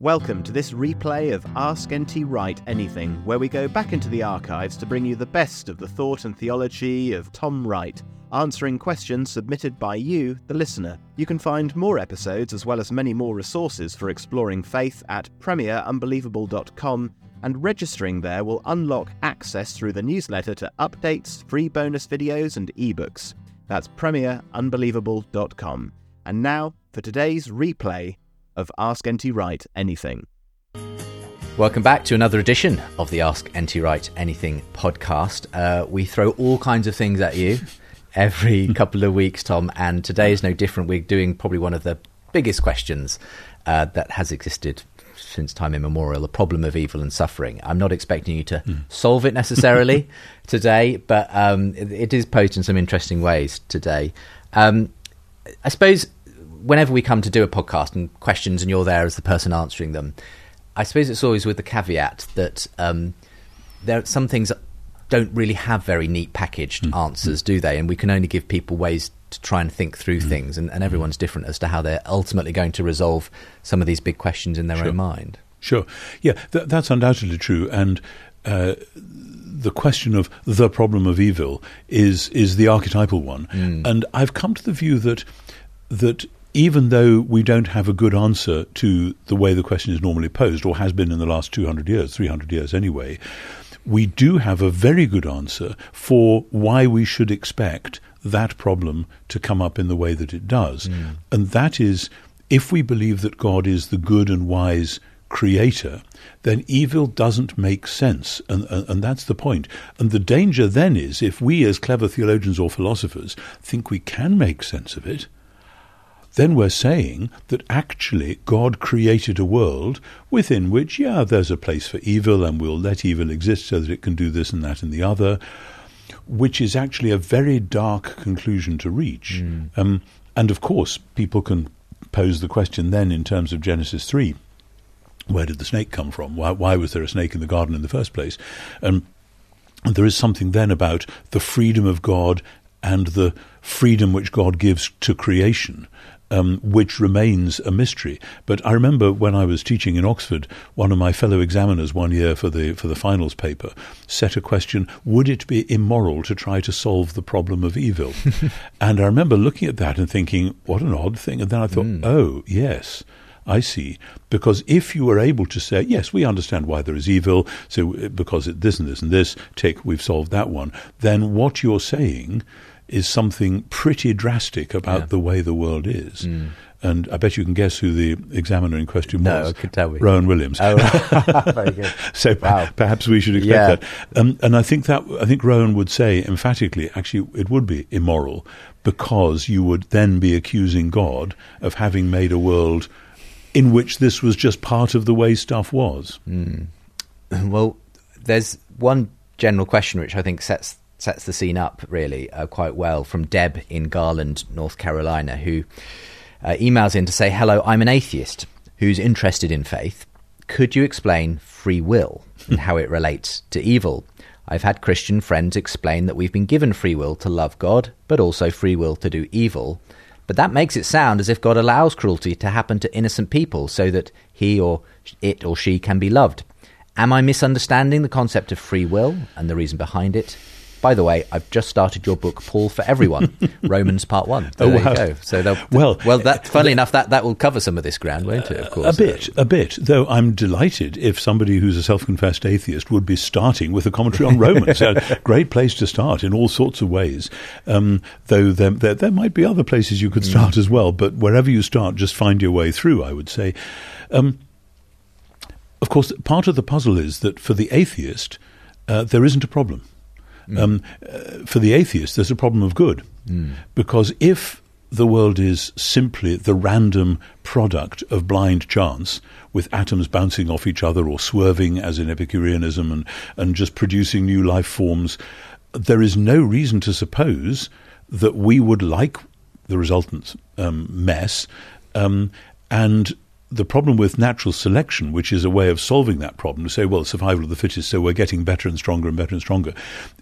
Welcome to this replay of Ask NT Wright Anything, where we go back into the archives to bring you the best of the thought and theology of Tom Wright, answering questions submitted by you, the listener. You can find more episodes as well as many more resources for exploring faith at premierunbelievable.com, and registering there will unlock access through the newsletter to updates, free bonus videos, and ebooks. That's premierunbelievable.com. And now for today's replay of Ask NT Wright Anything. Welcome back to another edition of the Ask NT Wright Anything podcast. Uh, we throw all kinds of things at you every couple of weeks, Tom, and today is no different. We're doing probably one of the biggest questions uh, that has existed since time immemorial the problem of evil and suffering. I'm not expecting you to mm. solve it necessarily today, but um, it, it is posed in some interesting ways today. Um, I suppose whenever we come to do a podcast and questions, and you're there as the person answering them, I suppose it's always with the caveat that um, there some things don't really have very neat packaged mm. answers, do they? And we can only give people ways to try and think through mm. things, and, and, everyone's different as to how they're ultimately going to resolve some of these big questions in their sure. own mind. Sure, yeah, th- that's undoubtedly true, and. Uh, the question of the problem of evil is is the archetypal one, mm. and I've come to the view that that even though we don't have a good answer to the way the question is normally posed, or has been in the last 200 years, 300 years anyway, we do have a very good answer for why we should expect that problem to come up in the way that it does. Mm. And that is if we believe that God is the good and wise creator, then evil doesn't make sense. And, and, and, that's the point. And the danger then is if we, as clever theologians or philosophers, think we can make sense of it, then we're saying that actually God created a world within which, yeah, there's a place for evil and we'll let evil exist so that it can do this and that and the other, which is actually a very dark conclusion to reach. Mm. Um, and of course, people can pose the question then in terms of Genesis 3 where did the snake come from? Why, why was there a snake in the garden in the first place? And there is something then about the freedom of God and the freedom which God gives to creation um, which remains a mystery. But I remember when I was teaching in Oxford, one of my fellow examiners one year for the for the finals paper set a question: Would it be immoral to try to solve the problem of evil? and I remember looking at that and thinking, what an odd thing. And then I thought, mm. oh yes. I see. Because if you were able to say, yes, we understand why there is evil, so because it, this and this and this, tick, we've solved that one, then what you're saying is something pretty drastic about yeah. the way the world is. Mm. And I bet you can guess who the examiner in question no, was. No, could tell me. Rowan Williams. Oh, very good. so wow. perhaps we should expect yeah. that. Um, and I think that I think Rowan would say emphatically, actually, it would be immoral because you would then be accusing God of having made a world in which this was just part of the way stuff was. Mm. Well, there's one general question which I think sets sets the scene up really uh, quite well from Deb in Garland, North Carolina, who uh, emails in to say, "Hello, I'm an atheist who's interested in faith. Could you explain free will and how it relates to evil?" I've had Christian friends explain that we've been given free will to love God, but also free will to do evil. But that makes it sound as if God allows cruelty to happen to innocent people so that he or it or she can be loved. Am I misunderstanding the concept of free will and the reason behind it? By the way, I've just started your book, Paul for Everyone, Romans Part One. So Oh, there wow. you go. So they'll, Well, well, that funnily enough, that that will cover some of this ground, won't it? Of course, A bit, a bit. Though I'm delighted if somebody who's a self-confessed atheist would be starting with a commentary on Romans. a great place to start in all sorts of ways. Um, though there, there, there might be other places you could start as well. But wherever you start, just find your way through. I would say. Um, of course, part of the puzzle is that for the atheist, uh, there isn't a problem. Um, uh, for the atheist, there's a problem of good. Because if the world is simply the random product of blind chance, with atoms bouncing off each other or swerving, as in Epicureanism, and, and just producing new life forms, there is no reason to suppose that we would like the resultant um, mess. Um, and the problem with natural selection, which is a way of solving that problem, to say, well, survival of the fittest, so we're getting better and stronger and better and stronger,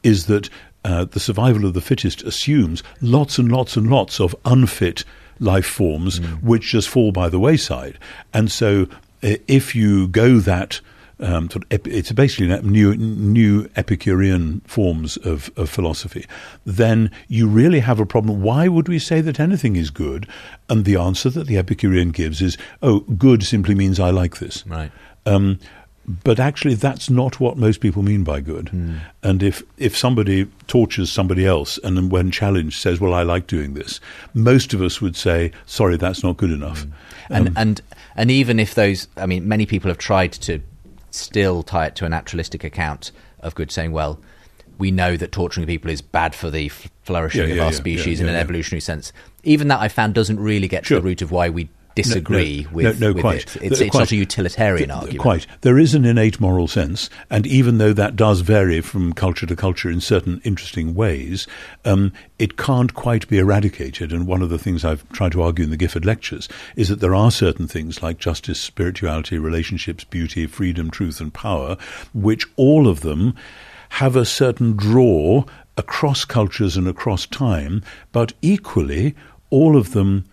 is that uh, the survival of the fittest assumes lots and lots and lots of unfit life forms which just fall by the wayside. And so uh, if you go that um, sort of ep- it's basically new new Epicurean forms of, of philosophy, then you really have a problem. Why would we say that anything is good? And the answer that the Epicurean gives is, oh, good simply means I like this. Right. Um, but actually, that's not what most people mean by good. And if, if somebody tortures somebody else and then when challenged says, well, I like doing this, most of us would say, sorry, that's not good enough. and and and even if those, I mean, many people have tried to still tie it to a naturalistic account of good, saying, well, we know that torturing people is bad for the flourishing Yeah, of our yeah, species yeah, in an yeah, yeah. evolutionary sense. Even that I found doesn't really get Sure. to the root of why we disagree no, with, no, with quite. it. It's, it's quite. not a utilitarian Th- argument. Quite. There is an innate moral sense, and even though that does vary from culture to culture in certain interesting ways, um, it can't quite be eradicated. And one of the things I've tried to argue in the Gifford lectures is that there are certain things like justice, spirituality, relationships, beauty, freedom, truth, and power, which all of them have a certain draw across cultures and across time, but equally, all of them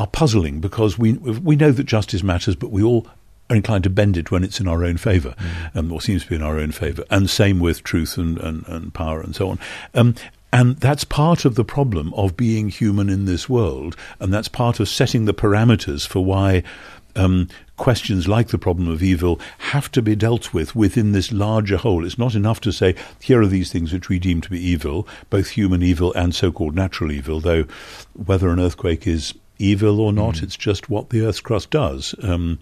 are puzzling because we we know that justice matters, but we all are inclined to bend it when it's in our own favour, um, or seems to be in our own favour. And same with truth and, and, and power and so on. Um, and that's part of the problem of being human in this world, and that's part of setting the parameters for why um, questions like the problem of evil have to be dealt with within this larger whole. It's not enough to say, here are these things which we deem to be evil, both human evil and so called natural evil, though whether an earthquake is evil or not, it's just what the Earth's crust does. Um,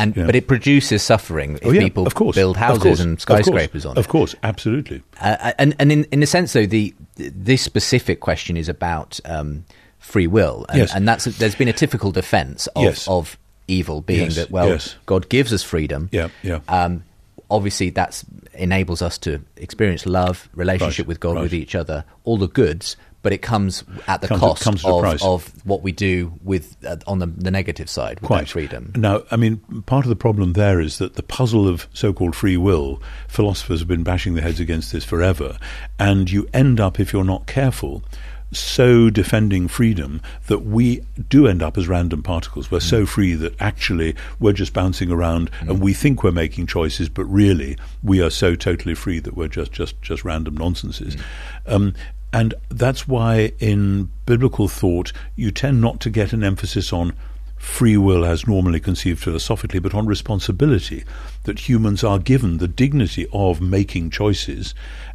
And Yeah. but it produces suffering if oh yeah, people of course, build of houses course, and of course, skyscrapers on it. Of course, absolutely. Uh, and and in, in a sense, though, the this specific question is about um, free will, and, Yes. and that's there's been a typical defence of, Yes. of evil being Yes, that well. God gives us freedom. Yeah, yeah. Um, obviously, that enables us to experience love, relationship Right, with God, right. with each other, all the goods. But it comes at the Comes cost at of, of what we do with uh, on the, the negative side with Quite. freedom. Now, I mean, part of the problem there is that the puzzle of so-called free will, philosophers have been bashing their heads against this forever, and you end up, if you're not careful, so defending freedom that we do end up as random particles. We're so mm. free that actually we're just bouncing around mm. and we think we're making choices, but really we are so totally free that we're just just just random nonsenses. Mm. Um, and that's why in biblical thought you tend not to get an emphasis on free will as normally conceived philosophically, but on responsibility, that humans are given the dignity of making choices.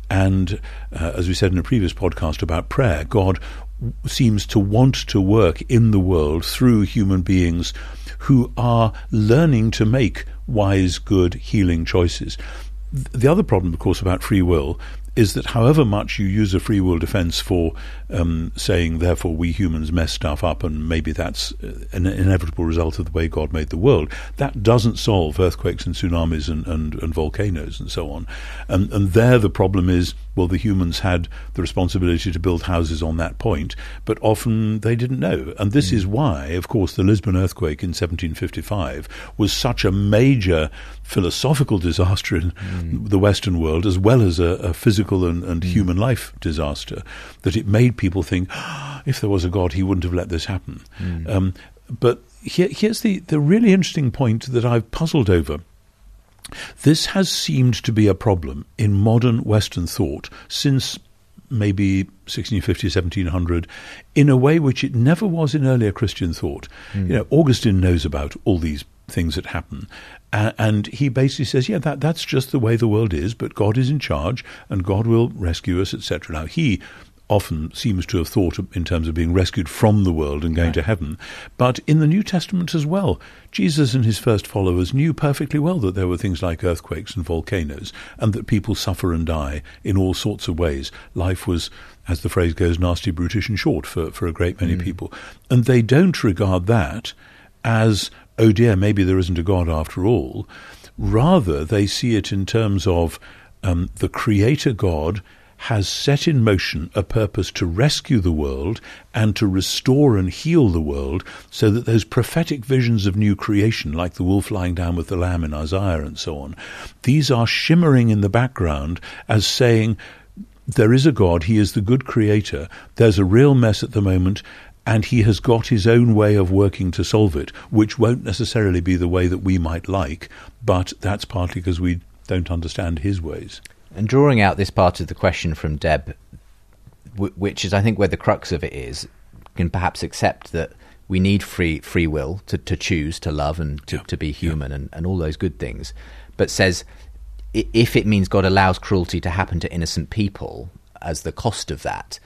And uh, as we said in a previous podcast about prayer, God w- seems to want to work in the world through human beings who are learning to make wise, good, healing choices. The other problem, of course, about free will is that however much you use a free will defense for um, saying, therefore, we humans mess stuff up and maybe that's uh, an inevitable result of the way God made the world, that doesn't solve earthquakes and tsunamis and, and, and volcanoes and so on. And, and there the problem is, well, the humans had the responsibility to build houses on that point, but often they didn't know. And this is why, of course, the Lisbon earthquake in 1755 was such a major philosophical disaster in the Western world, as well as a, a physical and, and human life disaster, that it made people think, "Ah, if there was a God, he wouldn't have let this happen. Um, but here, here's the, the really interesting point that I've puzzled over. This has seemed to be a problem in modern Western thought since maybe 1650, 1700, in a way which it never was in earlier Christian thought. Mm. You know, Augustine knows about all these things that happen. and he basically says, yeah, that, that's just the way the world is, but God is in charge and God will rescue us, etc. Now, he often seems to have thought in terms of being rescued from the world and going right. to heaven. But in the New Testament as well, Jesus and his first followers knew perfectly well that there were things like earthquakes and volcanoes, and that people suffer and die in all sorts of ways. Life was, as the phrase goes, nasty, brutish, and short for, for a great many mm. people. And they don't regard that as, oh dear, maybe there isn't a God after all. Rather, they see it in terms of um, the Creator God has set in motion a purpose to rescue the world and to restore and heal the world so that those prophetic visions of new creation, like the wolf lying down with the lamb in Isaiah and so on, these are shimmering in the background as saying, there is a God, He is the good creator, there's a real mess at the moment, and he has got his own way of working to solve it, which won't necessarily be the way that we might like, but that's partly because we don't understand his ways. And drawing out this part of the question from Deb, w- which is, I think, where the crux of it is, can perhaps accept that we need free free will to, to choose to love and to, yeah. to be human yeah. and, and all those good things, but says if it means God allows cruelty to happen to innocent people as the cost of that,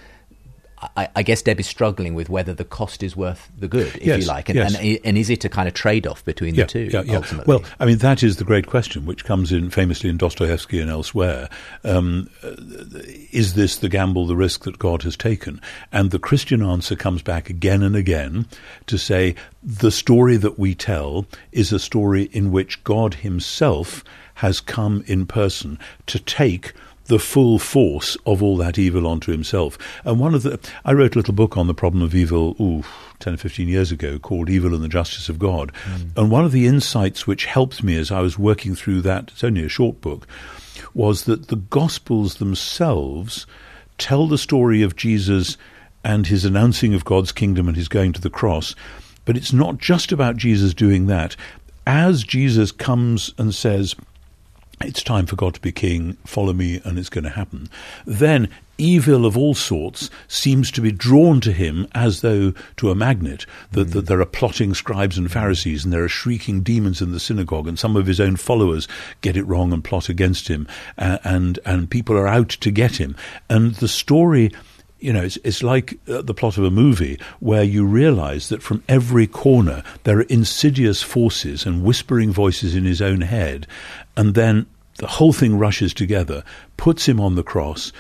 I, I, guess Deb is struggling with whether the cost is worth the good, if yes, you like, and, yes. and, and, is it a kind of trade-off between yeah, the two? Yeah, yeah. Ultimately? Well, I mean that is the great question, which comes in famously in Dostoevsky and elsewhere. Um, is this the gamble, the risk that God has taken? And the Christian answer comes back again and again to say the story that we tell is a story in which God Himself has come in person to take the full force of all that evil onto himself. And one of the, I wrote a little book on the problem of evil, ooh, 10 or 15 years ago called Evil and the Justice of God. Mm. And one of the insights which helped me as I was working through that, it's only a short book, was that the Gospels themselves tell the story of Jesus and his announcing of God's kingdom and his going to the cross. But it's not just about Jesus doing that. As Jesus comes and says, it's time for God to be king, follow me, and it's going to happen. Then evil of all sorts seems to be drawn to him as though to a magnet, that, mm. that there are plotting scribes and Pharisees, and there are shrieking demons in the synagogue, and some of his own followers get it wrong and plot against him, uh, and, and people are out to get him. And the story you know, it's, it's like uh, the plot of a movie where you realize that from every corner there are insidious forces and whispering voices in his own head. And then the whole thing rushes together, puts him on the cross,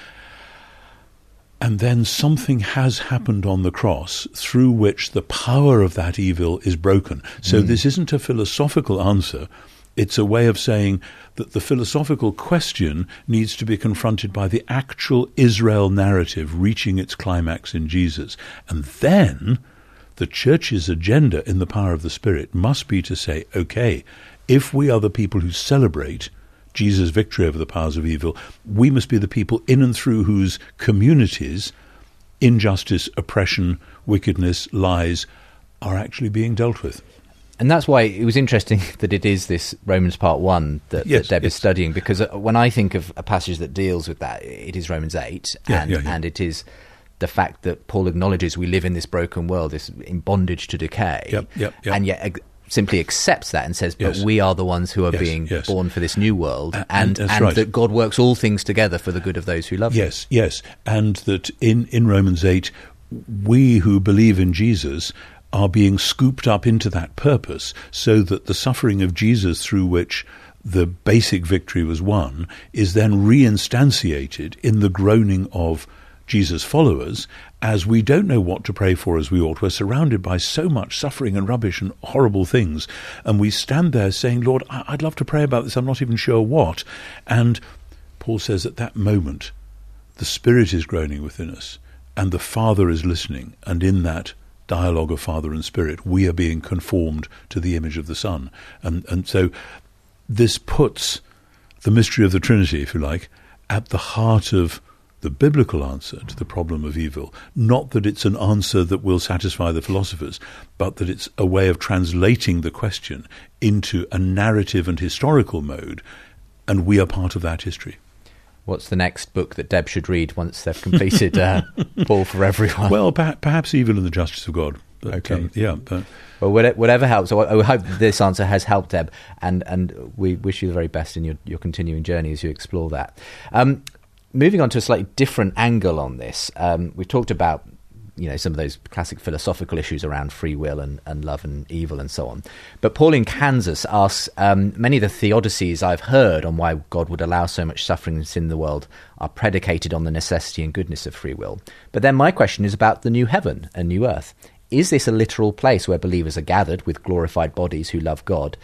and then something has happened on the cross through which the power of that evil is broken. So mm. this isn't a philosophical answer. It's a way of saying that the philosophical question needs to be confronted by the actual Israel narrative reaching its climax in Jesus. And then the church's agenda in the power of the Spirit must be to say, okay, if we are the people who celebrate Jesus' victory over the powers of evil, we must be the people in and through whose communities injustice, oppression, wickedness, lies are actually being dealt with and that's why it was interesting that it is this Romans part one that, yes, that Deb yes. is studying because uh, when I think of a passage that deals with that, it is Romans eight, yeah, and yeah, yeah. and it is the fact that Paul acknowledges we live in this broken world, this in bondage to decay, yep, yep, yep. and yet. Ag- simply accepts that and says, "But yes. we are the ones who are yes, being yes. born for this new world, uh, and and, and right. that God works all things together for the good of those who love yes, Him." Yes, yes, and that in in Romans eight, we who believe in Jesus are being scooped up into that purpose so that the suffering of Jesus through which the basic victory was won is then reinstantiated in the groaning of Jesus' followers as we don't know what to pray for as we ought. We're surrounded by so much suffering and rubbish and horrible things. And we stand there saying, Lord, I'd love to pray about this. I'm not even sure what. And Paul says at that moment, the Spirit is groaning within us and the Father is listening. And in that, dialogue of Father and Spirit, we are being conformed to the image of the Son. And, and so this puts the mystery of the Trinity, if you like, at the heart of the biblical answer to the problem of evil. Not that it's an answer that will satisfy the philosophers, but that it's a way of translating the question into a narrative and historical mode, and we are part of that history. What's the next book that Deb should read once they've completed uh, Paul for Everyone? Well, perhaps Evil and the Justice of God. But, okay. Um, yeah. But. Well, whatever helps. So I hope this answer has helped, Deb, and, and we wish you the very best in your, your continuing journey as you explore that. Um, moving on to a slightly different angle on this, um, we talked about you know some of those classic philosophical issues around free will and, and love and evil and so on. But Paul in Kansas asks um, many of the theodicies I've heard on why God would allow so much suffering and sin in the world are predicated on the necessity and goodness of free will. But then my question is about the new heaven and new earth. Is this a literal place where believers are gathered with glorified bodies who love God?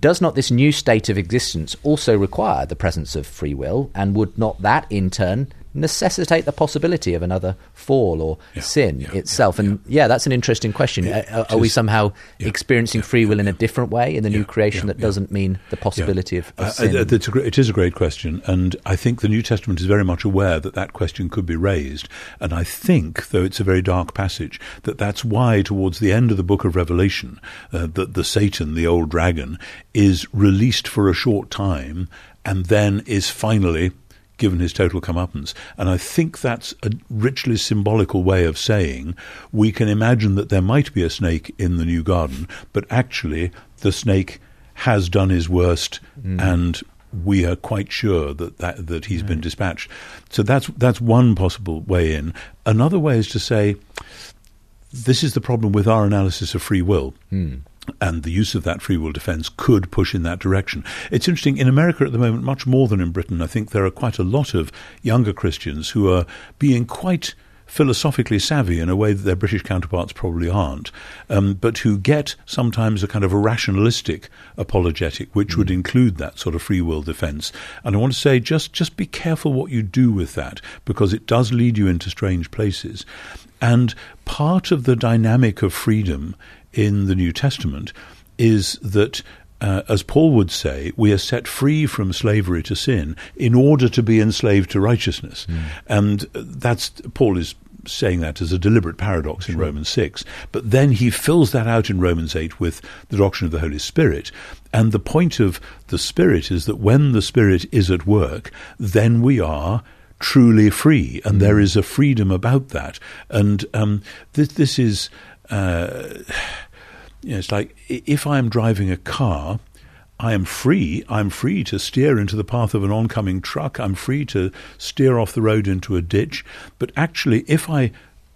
Does not this new state of existence also require the presence of free will? And would not that, in turn, necessitate the possibility of another fall or yeah, sin yeah, itself? Yeah, and yeah, that's an interesting question. It, are, are, we somehow experiencing free will in a different way in the new creation that doesn't mean the possibility of, of uh, sin? Uh, a, it is a great question, and I think the New Testament is very much aware that that question could be raised. And I think, though it's a very dark passage, that that's why towards the end of the book of Revelation, uh, that the Satan, the old dragon, is released for a short time and then is finally given his total comeuppance. And I think that's a richly symbolical way of saying we can imagine that there might be a snake in the new garden, but actually the snake has done his worst mm. and we are quite sure that, that, that he's been dispatched. So that's that's one possible way in. Another way is to say this is the problem with our analysis of free will. Mm and the use of that free will defense could push in that direction. It's interesting, in America at the moment, much more than in Britain, I think there are quite a lot of younger Christians who are being quite philosophically savvy in a way that their British counterparts probably aren't, um, but who get sometimes a kind of a rationalistic apologetic, which mm. would include that sort of free will defense. And I want to say, just just be careful what you do with that, because it does lead you into strange places. And part of the dynamic of freedom in the New Testament is that uh, as Paul would say, we are set free from slavery to sin in order to be enslaved to righteousness. Mm. And that's Paul is saying that as a deliberate paradox in Romans 6. But then he fills that out in Romans 8 with the doctrine of the Holy Spirit. And the point of the Spirit is that when the Spirit is at work, then we are truly free. And there is a freedom about that. And um, this, this is. Uh, you know, it's like if I'm driving a car, I am free. I'm free to steer into the path of an oncoming truck. I'm free to steer off the road into a ditch. But actually, if I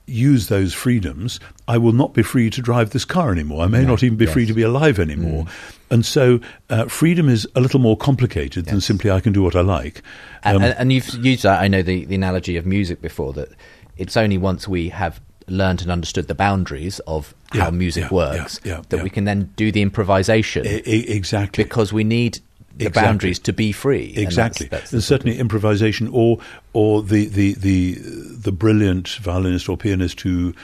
use those freedoms, I will not be free to drive this car anymore. I may not even be yes. free to be alive anymore. Mm. And so, uh, freedom is a little more complicated yes. than simply I can do what I like. Um, and, and, you've used that. I know the, the analogy of music before that. It's only once we have learned and understood the boundaries of how yeah, music yeah, works yeah, that we can then do the improvisation. I, exactly. Because we need the exactly. boundaries to be free. Exactly. And, that's, that's and certainly improvisation or or the, the, the, the brilliant violinist or pianist who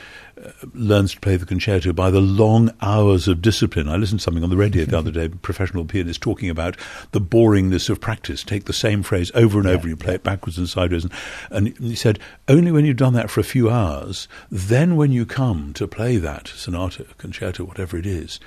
uh, learns to play the concerto by the long hours of discipline. I listened to something on the radio the other day, professional pianist talking about the boringness of practice. Take the same phrase over and yeah, over, you play yeah. it backwards and sideways. And, and he said, only when you've done that for a few hours, then when you come to play that sonata, concerto, whatever it is,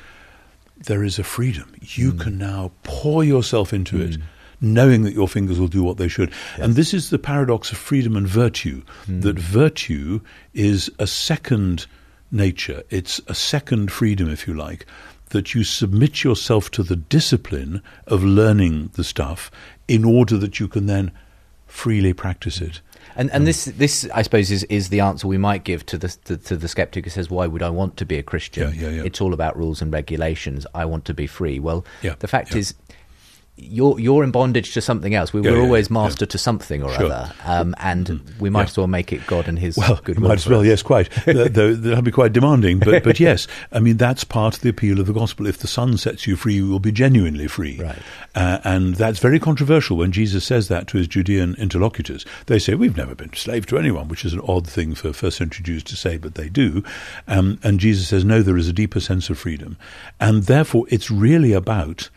there is a freedom. You mm. can now pour yourself into mm. it knowing that your fingers will do what they should. Yes. And this is the paradox of freedom and virtue, mm. that virtue is a second nature, it's a second freedom, if you like, that you submit yourself to the discipline of learning the stuff in order that you can then freely practice it. And and this this I suppose is, is the answer we might give to the to, to, the skeptic who says why would I want to be a Christian? Yeah, yeah, yeah. It's all about rules and regulations. I want to be free. Well, the fact is you're you're in bondage to something else. We, are yeah, always master yeah. to something or sure. other, um, and mm-hmm. we might as well make it God and His well, good. Might as well, yes, quite. Though that'll be quite demanding, but but yes, I mean that's part of the appeal of the gospel. If the Son sets you free, you will be genuinely free, right? Uh, and that's very controversial when Jesus says that to his Judean interlocutors. They say we've never been slave to anyone, which is an odd thing for first century Jews to say, but they do. Um, and Jesus says no, there is a deeper sense of freedom, and therefore it's really about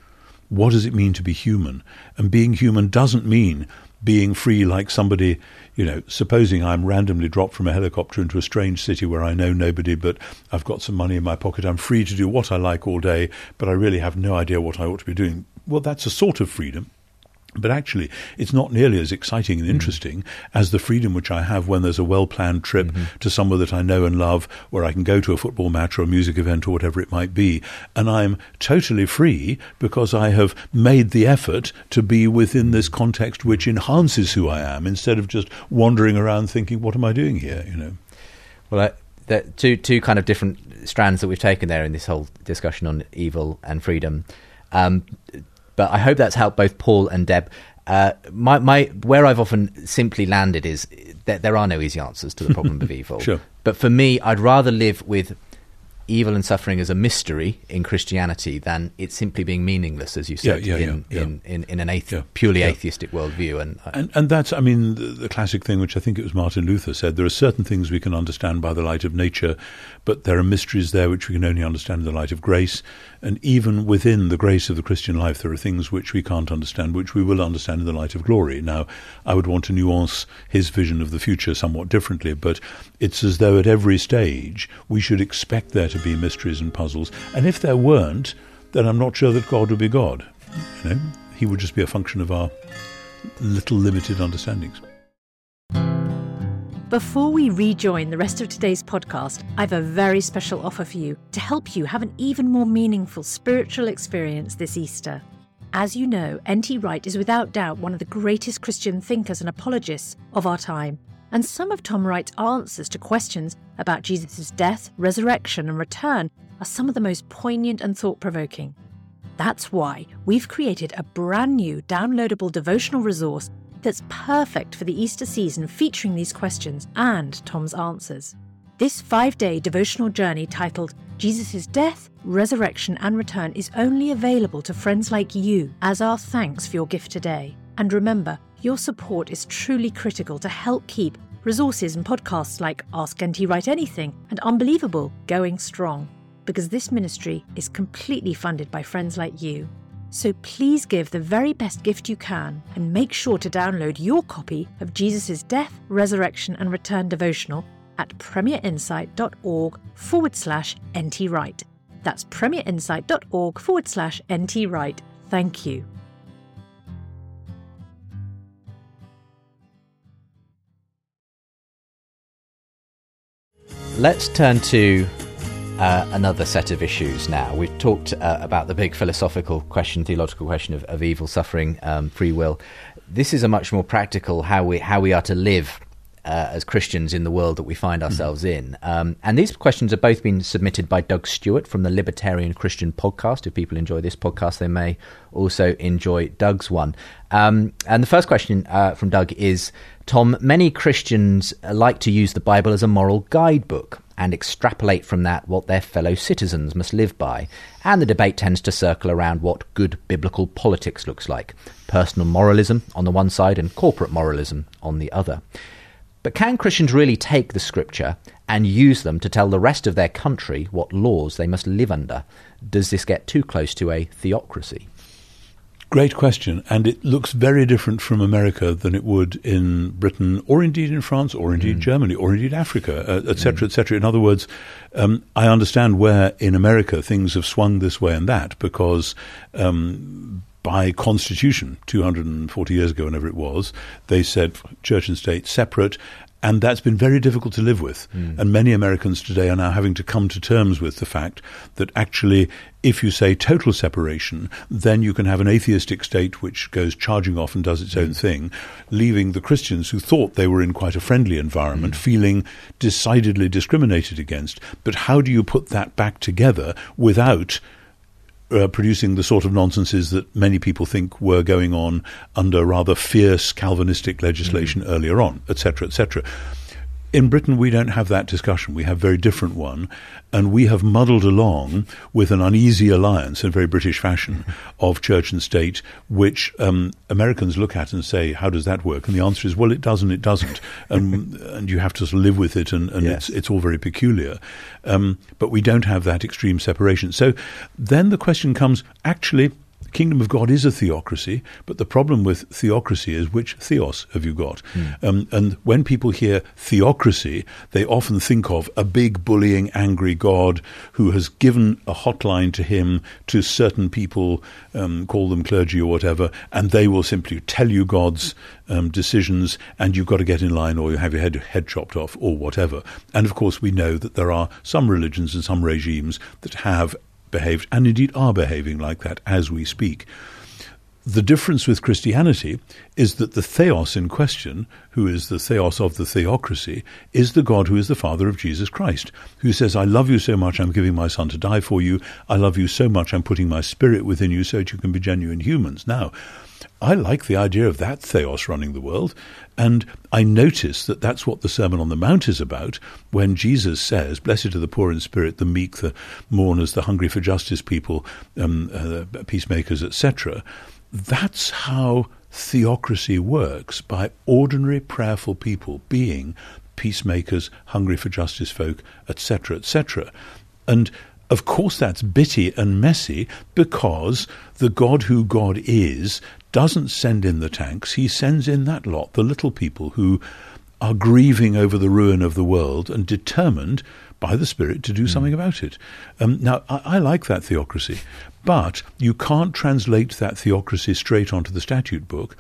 what does it mean to be human? And being human doesn't mean being free like somebody, you know, supposing I'm randomly dropped from a helicopter into a strange city where I know nobody, but I've got some money in my pocket, I'm free to do what I like all day, but I really have no idea what I ought to be doing. Well, that's a sort of freedom. But actually, it's not nearly as exciting and interesting as the freedom which I have when there's a well planned trip mm-hmm. to somewhere that I know and love, where I can go to a football match or a music event or whatever it might be. And I'm totally free because I have made the effort to be within this context which enhances who I am instead of just wandering around thinking, what am I doing here? You know. Well, I, the two two kind of different strands that we've taken there in this whole discussion on evil and freedom. Um, but I hope that's helped both Paul and Deb. Uh, my, my, where I've often simply landed is that there are no easy answers to the problem of evil. Sure. But for me, I'd rather live with evil and suffering as a mystery in Christianity than it simply being meaningless, as you said, yeah, yeah, in, yeah, in, in, in, an athe- purely atheistic worldview. And, uh, and, and that's, I mean, the, the, classic thing, which I think it was Martin Luther said: there are certain things we can understand by the light of nature, but there are mysteries there which we can only understand in the light of grace. And even within the grace of the Christian life, there are things which we can't understand, which we will understand in the light of glory. Now, I would want to nuance his vision of the future somewhat differently, but it's as though at every stage we should expect there to be mysteries and puzzles. And if there weren't, then I'm not sure that God would be God. You know, he would just be a function of our little limited understandings. Before we rejoin the rest of today's podcast, I have a very special offer for you to help you have an even more meaningful spiritual experience this Easter. As you know, N.T. Wright is without doubt one of the greatest Christian thinkers and apologists of our time, and some of Tom Wright's answers to questions about Jesus' death, resurrection, and return are some of the most poignant and thought provoking. That's why we've created a brand new downloadable devotional resource that's perfect for the Easter season featuring these questions and Tom's answers. This five day devotional journey titled Jesus' Death, Resurrection and Return is only available to friends like you as our thanks for your gift today. And remember, your support is truly critical to help keep resources and podcasts like Ask NT Wright Anything and Unbelievable going strong, because this ministry is completely funded by friends like you. So please give the very best gift you can and make sure to download your copy of Jesus' Death, Resurrection and Return devotional at premierinsight.org forward slash ntwright. That's premierinsight.org forward slash ntwright. Thank you. Let's turn to uh, another set of issues now. We've talked uh, about the big philosophical question, theological question of, of evil, suffering, um, free will. This is a much more practical how we how we are to live uh, as Christians in the world that we find ourselves mm. in. Um, and these questions have both been submitted by Doug Stuart from the Libertarian Christian podcast. If people enjoy this podcast, they may also enjoy Doug's one. Um, and the first question uh, from Doug is Tom, many Christians like to use the Bible as a moral guidebook and extrapolate from that what their fellow citizens must live by. And the debate tends to circle around what good biblical politics looks like personal moralism on the one side and corporate moralism on the other. But can Christians really take the scripture and use them to tell the rest of their country what laws they must live under? Does this get too close to a theocracy? Great question, and it looks very different from America than it would in Britain, or indeed in France, or indeed mm. Germany, or indeed Africa, etc., uh, etc. Et in other words, um, I understand where in America things have swung this way and that because um, by constitution 240 years ago, whenever it was, they said church and state separate, and that's been very difficult to live with. Mm. And many Americans today are now having to come to terms with the fact that actually, if you say total separation, then you can have an atheistic state which goes charging off and does its mm. own thing, leaving the Christians who thought they were in quite a friendly environment mm. feeling decidedly discriminated against. But how do you put that back together without uh, producing the sort of nonsenses that many people think were going on under rather fierce Calvinistic legislation mm-hmm. earlier on, etc., etc. In Britain, we don't have that discussion. We have a very different one, and we have muddled along with an uneasy alliance in very British fashion of church and state, which um, Americans look at and say, "How does that work?" And the answer is, "Well, it doesn't. It doesn't," and and you have to sort of live with it, and, and yes. it's it's all very peculiar. Um, but we don't have that extreme separation. So then the question comes: actually, the kingdom of God is a theocracy, but the problem with theocracy is which theos have you got? Mm. Um, and when people hear theocracy, they often think of a big, bullying, angry God who has given a hotline to him to certain people, um, call them clergy or whatever, and they will simply tell you God's um, decisions, and you've got to get in line or you have your head, head chopped off or whatever. And of course, we know that there are some religions and some regimes that have behaved, and indeed are behaving like that as we speak. The difference with Christianity is that the theos in question, who is the theos of the theocracy, is the God who is the Father of Jesus Christ, who says, I love you so much, I'm giving my Son to die for you. I love you so much, I'm putting my Spirit within you so that you can be genuine humans. Now, I like the idea of that theos running the world, and I notice that that's what the Sermon on the Mount is about when Jesus says, Blessed are the poor in spirit, the meek, the mourners, the hungry for justice people, um, uh, peacemakers, etc. That's how theocracy works by ordinary prayerful people being peacemakers, hungry for justice folk, etc., etc. And of course, that's bitty and messy because the God who God is doesn't send in the tanks, he sends in that lot, the little people who are grieving over the ruin of the world and determined by the Spirit to do mm. something about it. Um, now, I, I, like that theocracy, but you can't translate that theocracy straight onto the statute book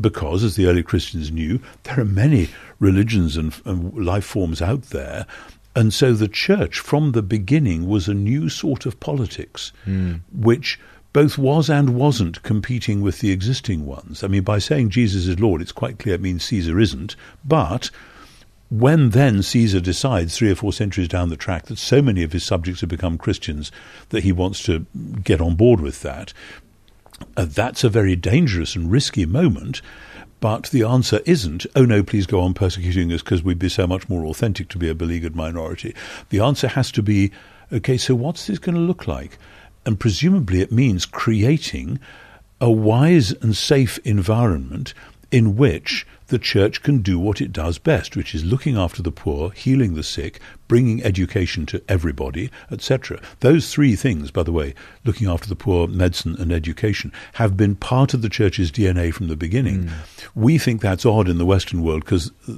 because, as the early Christians knew, there are many religions and, and life forms out there. And so the church, from the beginning, was a new sort of politics, mm. which both was and wasn't competing with the existing ones. I mean, by saying Jesus is Lord, it's quite clear it means Caesar isn't. But when then Caesar decides three or four centuries down the track that so many of his subjects have become Christians that he wants to get on board with that, uh, that's a very dangerous and risky moment. But the answer isn't, oh no, please go on persecuting us because we'd be so much more authentic to be a beleaguered minority. The answer has to be, okay, so what's this going to look like? And presumably it means creating a wise and safe environment in which the church can do what it does best, which is looking after the poor, healing the sick, bringing education to everybody, etc. Those three things, by the way, looking after the poor, medicine, and education, have been part of the church's DNA from the beginning. Mm. We think that's odd in the Western world because uh,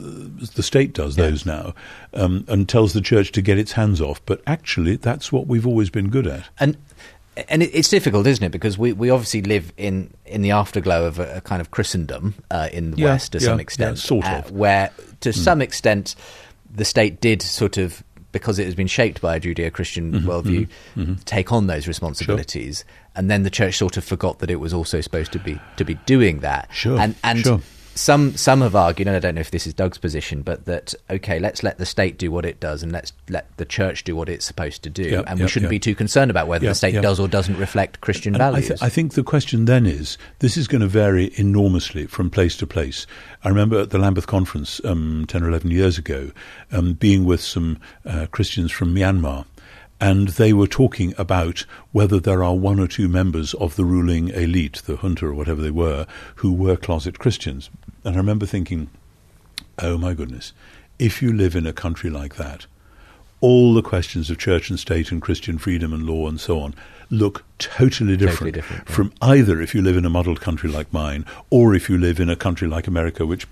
the state does yes. those now um, and tells the church to get its hands off, but actually that's what we've always been good at. And and it's difficult, isn't it? Because we, we obviously live in, in the afterglow of a, a kind of Christendom uh, in the yeah, West to yeah, some extent, yeah, sort uh, of. where to mm. some extent the state did sort of because it has been shaped by a Judeo-Christian mm-hmm, worldview, mm-hmm, mm-hmm. take on those responsibilities, sure. and then the church sort of forgot that it was also supposed to be to be doing that. Sure, and and sure some some have argued, and I don't know if this is Doug's position, but that okay, let's let the state do what it does, and let's let the church do what it's supposed to do, and we shouldn't be too concerned about whether the state does or doesn't reflect Christian and values. I, th- I, think the question then is: this is going to vary enormously from place to place. I remember at the Lambeth conference um, ten or eleven years ago, um, being with some uh, Christians from Myanmar and they were talking about whether there are one or two members of the ruling elite, the junta or whatever they were, who were closet Christians. And I remember thinking, oh my goodness, if you live in a country like that, all the questions of church and state and Christian freedom and law and so on look totally different, totally different yeah. from either if you live in a muddled country like mine or if you live in a country like America, which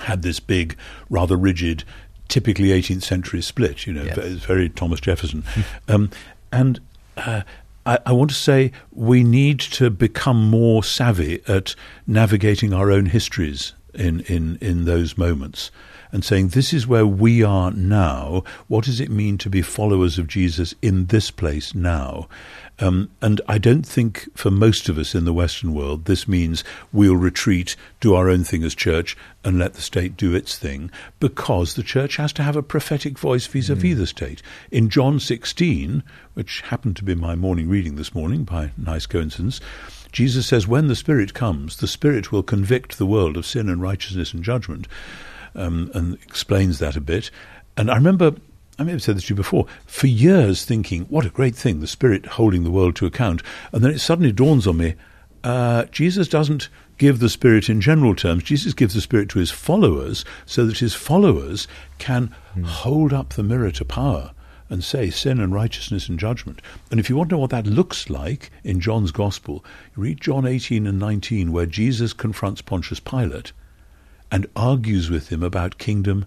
had this big, rather rigid typically 18th century split. You know, yes. it's very Thomas Jefferson, um, and. Uh, I, I, want to say we need to become more savvy at navigating our own histories in, in, in those moments and saying, This is where we are now. What does it mean to be followers of Jesus in this place now? Um, and I don't think for most of us in the Western world this means we'll retreat, do our own thing as church, and let the state do its thing, because the church has to have a prophetic voice vis a vis the state. In John 16, which happened to be my morning reading this morning by nice coincidence, Jesus says, When the Spirit comes, the Spirit will convict the world of sin and righteousness and judgment, um, and explains that a bit. And I remember I may have said this to you before, for years thinking, what a great thing, the Spirit holding the world to account. And then it suddenly dawns on me, uh, Jesus doesn't give the Spirit in general terms. Jesus gives the Spirit to his followers so that his followers can mm. hold up the mirror to power and say sin and righteousness and judgment. And if you want to know what that looks like in John's Gospel, read John 18 and 19, where Jesus confronts Pontius Pilate and argues with him about kingdom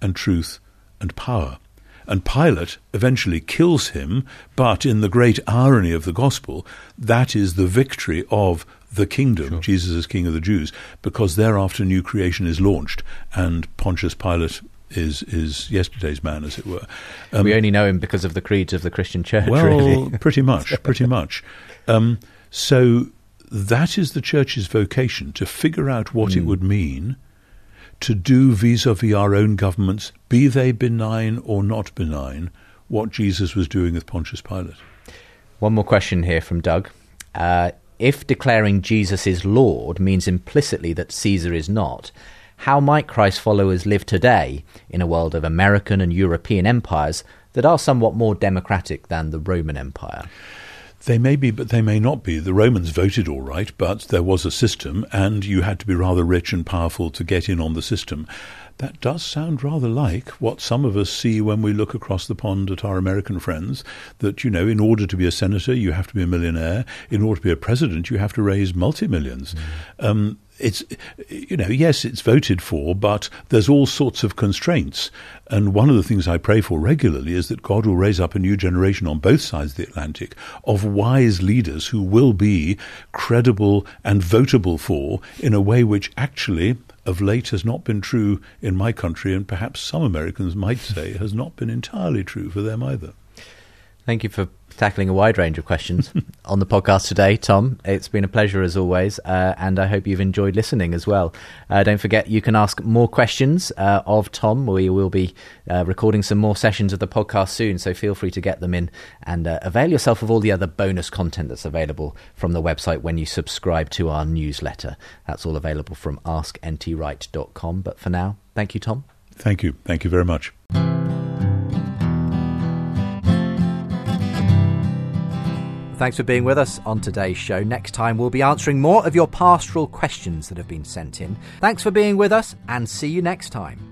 and truth and power. And Pilate eventually kills him, but in the great irony of the gospel, that is the victory of the kingdom, sure. Jesus is King of the Jews, because thereafter new creation is launched, and Pontius Pilate is is yesterday's man, as it were. Um, we only know him because of the creeds of the Christian Church. Well, really. pretty much, pretty much. Um, so that is the church's vocation to figure out what mm. it hmm. would mean to do vis-a-vis our own governments, be they benign or not benign, what Jesus was doing with Pontius Pilate. One more question here from Doug. Uh, if declaring Jesus is Lord means implicitly that Caesar is not, how might Christ's followers live today in a world of American and European empires that are somewhat more democratic than the Roman Empire? They may be, but they may not be. The Romans voted all right, but there was a system, and you had to be rather rich and powerful to get in on the system. That does sound rather like what some of us see when we look across the pond at our American friends. That, you know, in order to be a senator, you have to be a millionaire. In order to be a president, you have to raise multi millions. Mm. Um, it's you know yes it's voted for but there's all sorts of constraints. And one of the things I pray for regularly is that God will raise up a new generation on both sides of the Atlantic of wise leaders who will be credible and votable for in a way which actually of late has not been true in my country and perhaps some Americans might say has not been entirely true for them either Thank you for tackling a wide range of questions on the podcast today, Tom. It's been a pleasure as always, uh, and I hope you've enjoyed listening as well. Uh, don't forget, you can ask more questions uh, of Tom. We will be uh, recording some more sessions of the podcast soon, so feel free to get them in and uh, avail yourself of all the other bonus content that's available from the website when you subscribe to our newsletter. That's all available from askntwright.com. But for now, thank you, Tom. Thank you. Thank you very much. Thanks for being with us on today's show. Next time, we'll be answering more of your pastoral questions that have been sent in. Thanks for being with us, and see you next time.